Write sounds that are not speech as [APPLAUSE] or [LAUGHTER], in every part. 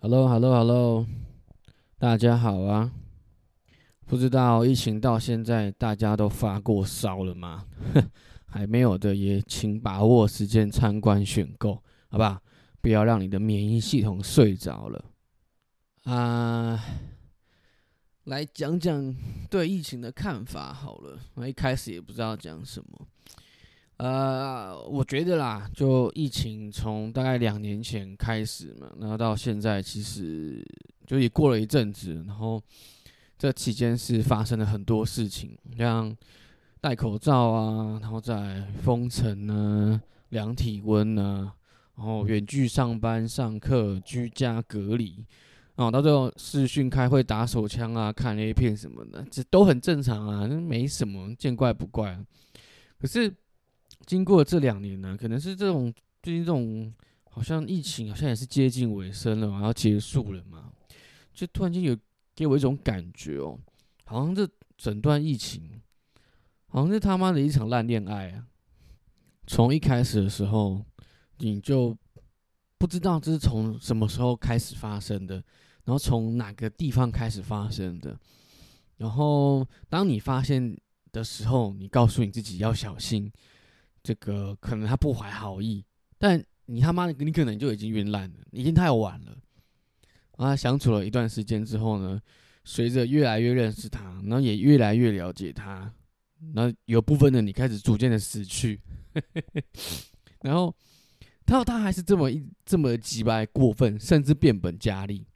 Hello，Hello，Hello，大家好啊！不知道疫情到现在大家都发过烧了吗？[LAUGHS] 还没有的也请把握时间参观选购，好不好？不要让你的免疫系统睡着了啊！来讲讲对疫情的看法好了。我一开始也不知道讲什么。呃，我觉得啦，就疫情从大概两年前开始嘛，然后到现在，其实就也过了一阵子，然后这期间是发生了很多事情，像戴口罩啊，然后在封城啊，量体温啊，然后远距上班、上课、居家隔离，哦，到最后视讯开会、打手枪啊、看 A 片什么的，这都很正常啊，没什么，见怪不怪。可是。经过这两年呢，可能是这种最近这种好像疫情好像也是接近尾声了嘛，要结束了嘛，就突然间有给我一种感觉哦，好像这整段疫情好像是他妈的一场烂恋爱啊！从一开始的时候你就不知道这是从什么时候开始发生的，然后从哪个地方开始发生的，然后当你发现的时候，你告诉你自己要小心。这个可能他不怀好意，但你他妈的你可能就已经晕烂了，已经太晚了。啊，相处了一段时间之后呢，随着越来越认识他，然后也越来越了解他，然后有部分的你开始逐渐的死去，[LAUGHS] 然后他他还是这么一这么急白过分，甚至变本加厉。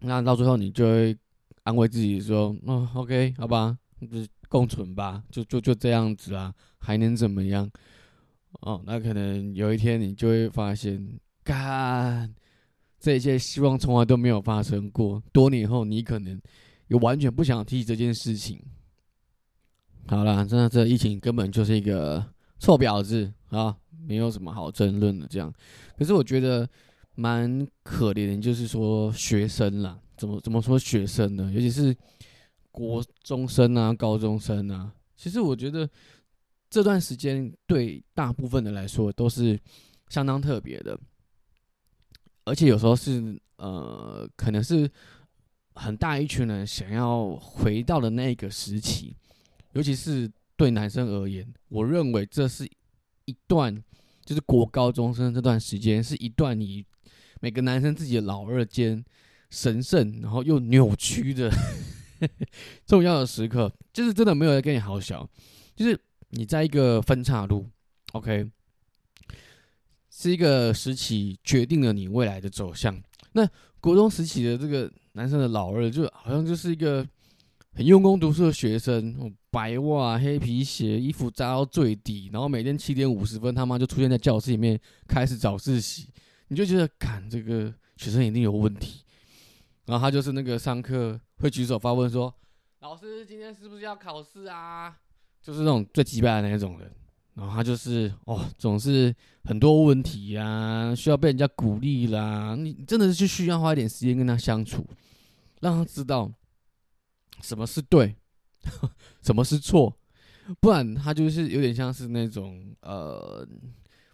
那到最后你就会安慰自己说：“嗯，OK，好吧，就共存吧，就就就这样子啊。”还能怎么样？哦，那可能有一天你就会发现，干这些希望从来都没有发生过。多年后，你可能也完全不想提起这件事情。好了，真的，这疫情根本就是一个臭婊子啊，没有什么好争论的。这样，可是我觉得蛮可怜，就是说学生啦，怎么怎么说学生呢？尤其是国中生啊、高中生啊，其实我觉得。这段时间对大部分的来说都是相当特别的，而且有时候是呃，可能是很大一群人想要回到的那个时期，尤其是对男生而言，我认为这是一段就是国高中生这段时间是一段你每个男生自己的老二间神圣然后又扭曲的 [LAUGHS] 重要的时刻，就是真的没有人跟你好小，就是。你在一个分岔路，OK，是一个时期决定了你未来的走向。那国中时期的这个男生的老二，就好像就是一个很用功读书的学生，白袜、黑皮鞋，衣服扎到最底，然后每天七点五十分，他妈就出现在教室里面开始早自习，你就觉得，看这个学生一定有问题。然后他就是那个上课会举手发问说：“老师，今天是不是要考试啊？”就是那种最鸡巴的那种人，然后他就是哦，总是很多问题呀，需要被人家鼓励啦。你真的是需要花一点时间跟他相处，让他知道什么是对，[LAUGHS] 什么是错，不然他就是有点像是那种呃，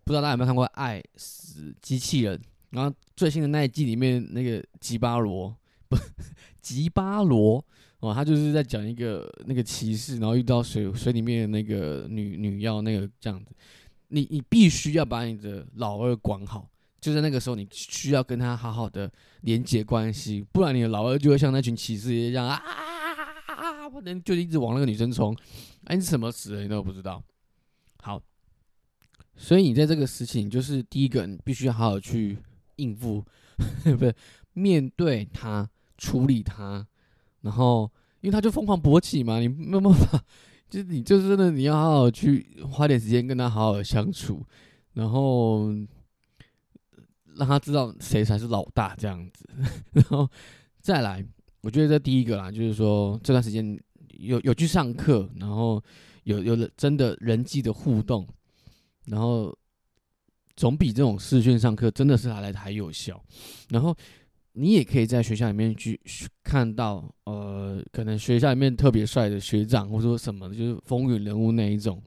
不知道大家有没有看过《爱死机器人》，然后最新的那一季里面那个吉巴罗不 [LAUGHS] 吉巴罗。哦，他就是在讲一个那个骑士，然后遇到水水里面的那个女女妖，那个这样子，你你必须要把你的老二管好，就在那个时候，你需要跟他好好的连接关系，不然你的老二就会像那群骑士一样啊啊啊啊啊，不能就一直往那个女生冲，哎，你什么死的你都不知道。好，所以你在这个事情，就是第一个，你必须好好去应付，[LAUGHS] 不是面对他，处理他。然后，因为他就疯狂勃起嘛，你没办法，就你就是真的，你要好好去花点时间跟他好好相处，然后让他知道谁才是老大这样子。[LAUGHS] 然后再来，我觉得这第一个啦，就是说这段时间有有去上课，然后有有了真的人际的互动，然后总比这种视讯上课真的是还来的还有效。然后。你也可以在学校里面去看到，呃，可能学校里面特别帅的学长，或者说什么，就是风云人物那一种。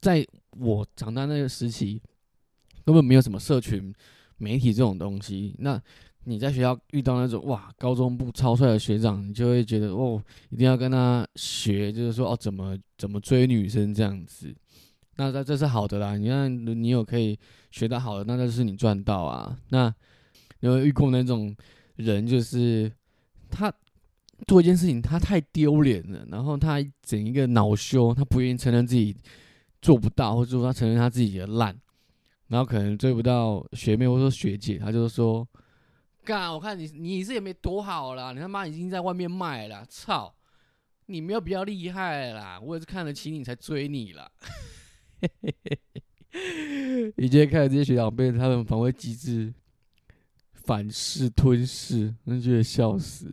在我长大那个时期，根本没有什么社群，媒体这种东西，那你在学校遇到那种哇高中部超帅的学长，你就会觉得哦，一定要跟他学，就是说哦怎么怎么追女生这样子。那这这是好的啦，你看你有可以学到好的，那就是你赚到啊。那有没有遇过那种人，就是他做一件事情他太丢脸了，然后他整一个恼羞，他不愿意承认自己做不到，或者说他承认他自己的烂，然后可能追不到学妹或者说学姐，他就说：“干，我看你你是也没多好啦，你他妈已经在外面卖了，操，你没有比较厉害啦，我也是看得起你才追你了。”嘿嘿嘿嘿，你今天看这些学长被他们防卫机制反噬吞噬，真觉得笑死。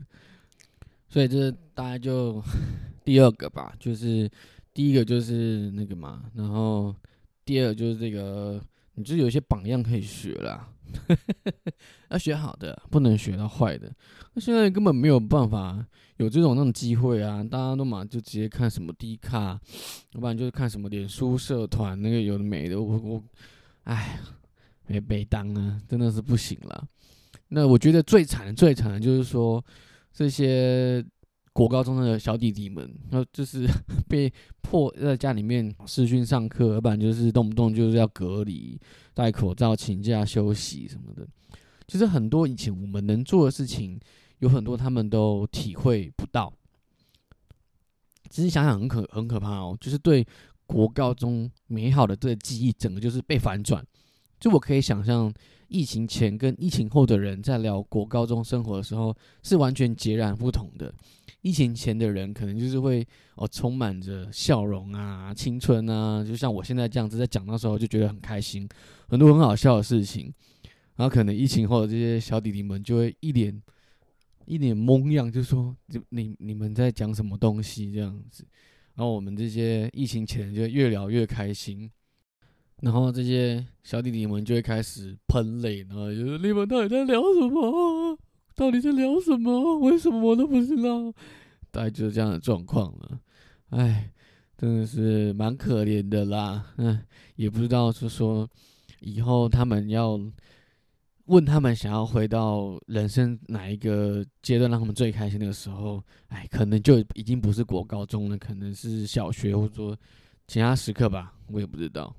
所以这大概就 [LAUGHS] 第二个吧，就是第一个就是那个嘛，然后第二就是这个，你就有一些榜样可以学啦。[LAUGHS] 要学好的，不能学到坏的。那现在根本没有办法有这种那种机会啊！大家都嘛就直接看什么低卡，要不然就是看什么脸书社团那个有的没的。我我，哎，没被当啊，真的是不行了。那我觉得最惨最惨的就是说这些国高中的小弟弟们，那就是 [LAUGHS] 被迫在家里面视讯上课，要不然就是动不动就是要隔离。戴口罩、请假休息什么的，其实很多以前我们能做的事情，有很多他们都体会不到。其实想想很可很可怕哦，就是对国高中美好的这个记忆，整个就是被反转。就我可以想象，疫情前跟疫情后的人在聊国高中生活的时候，是完全截然不同的。疫情前的人可能就是会哦，充满着笑容啊、青春啊，就像我现在这样子在讲的时候，就觉得很开心，很多很好笑的事情。然后可能疫情后的这些小弟弟们就会一脸一脸懵样，就说：“你你们在讲什么东西？”这样子。然后我们这些疫情前就越聊越开心，然后这些小弟弟们就会开始喷泪，然后就说：“你们到底在聊什么？”到底在聊什么？为什么我都不知道？大概就是这样的状况了。哎，真的是蛮可怜的啦。嗯，也不知道是说以后他们要问他们想要回到人生哪一个阶段让他们最开心的时候，哎，可能就已经不是国高中了，可能是小学或者说其他时刻吧，我也不知道。